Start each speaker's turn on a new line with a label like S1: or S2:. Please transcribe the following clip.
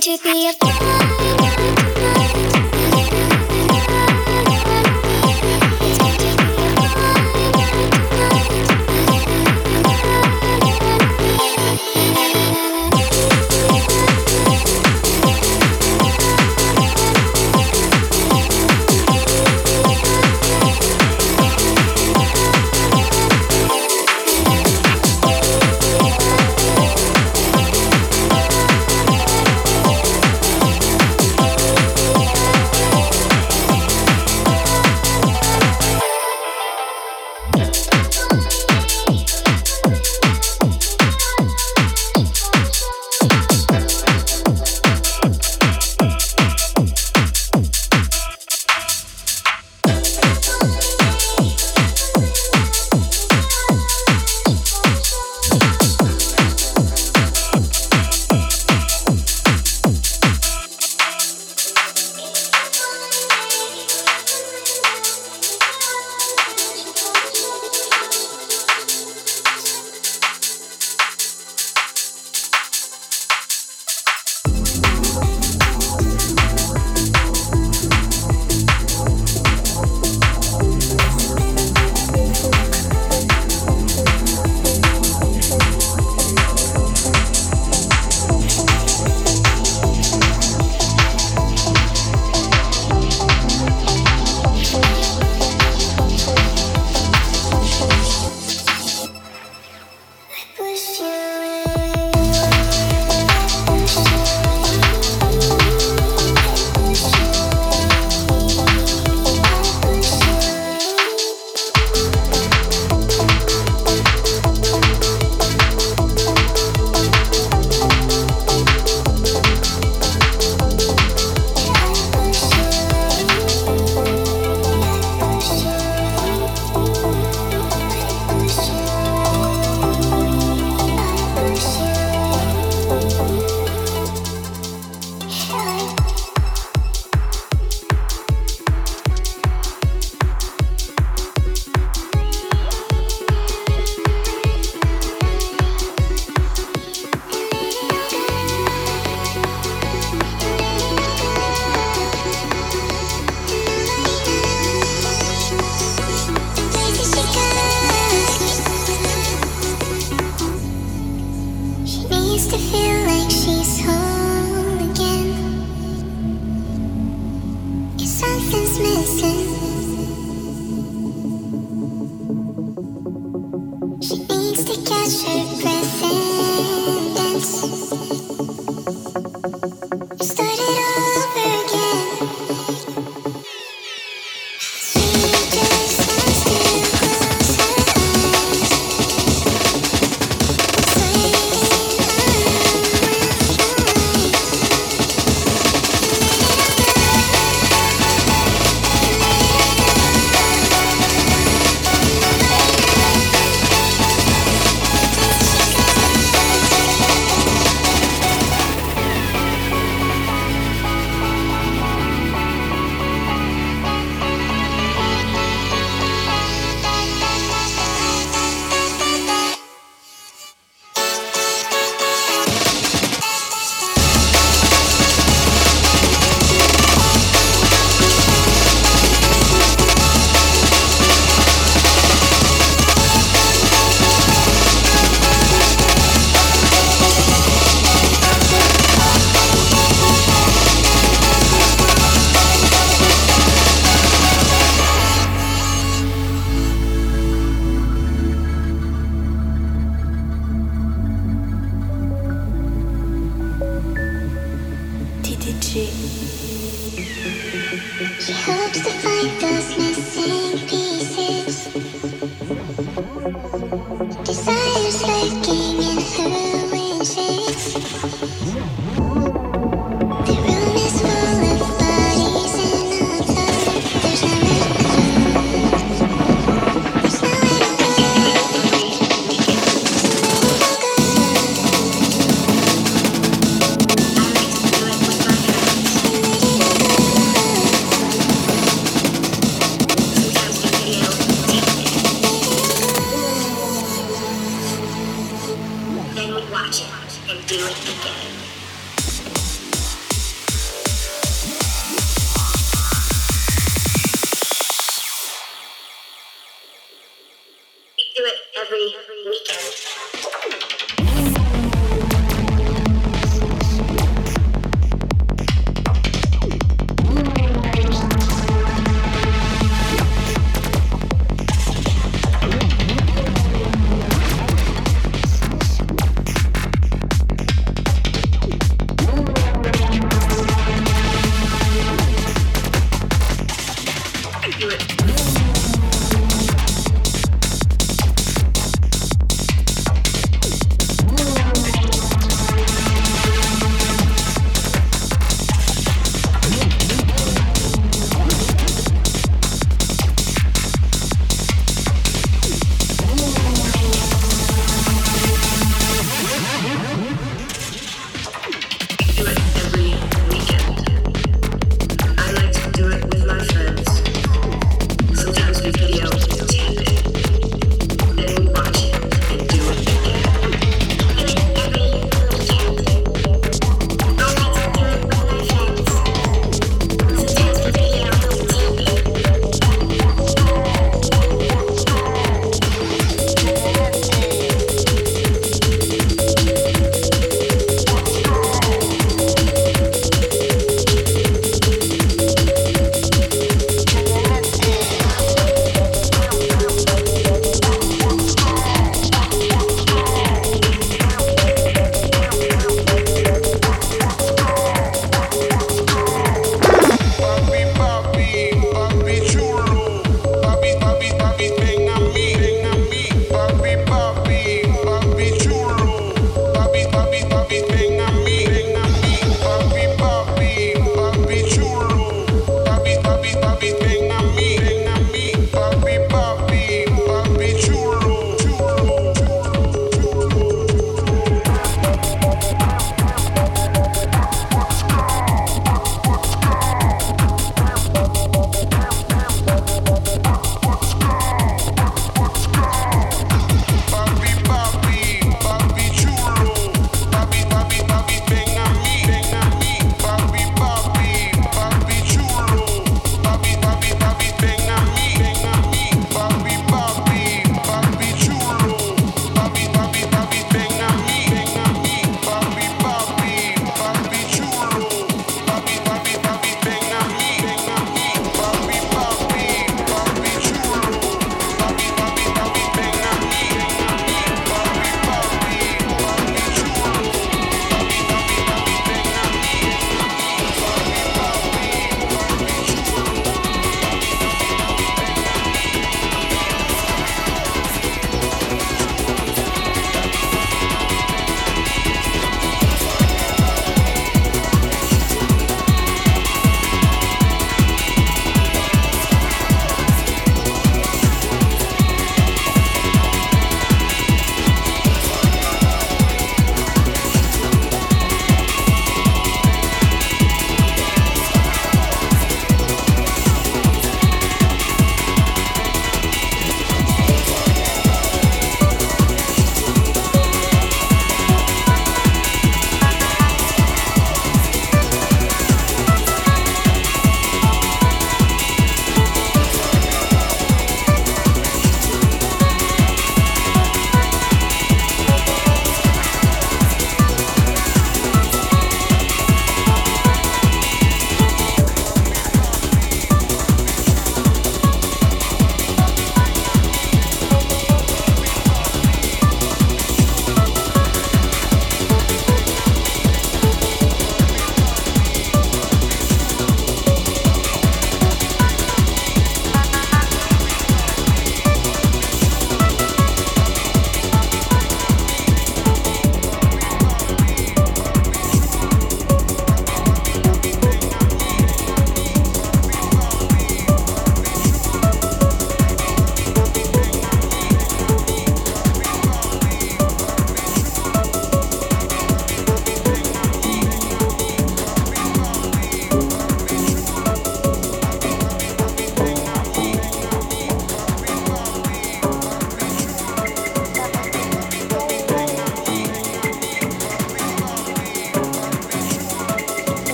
S1: to be a fan.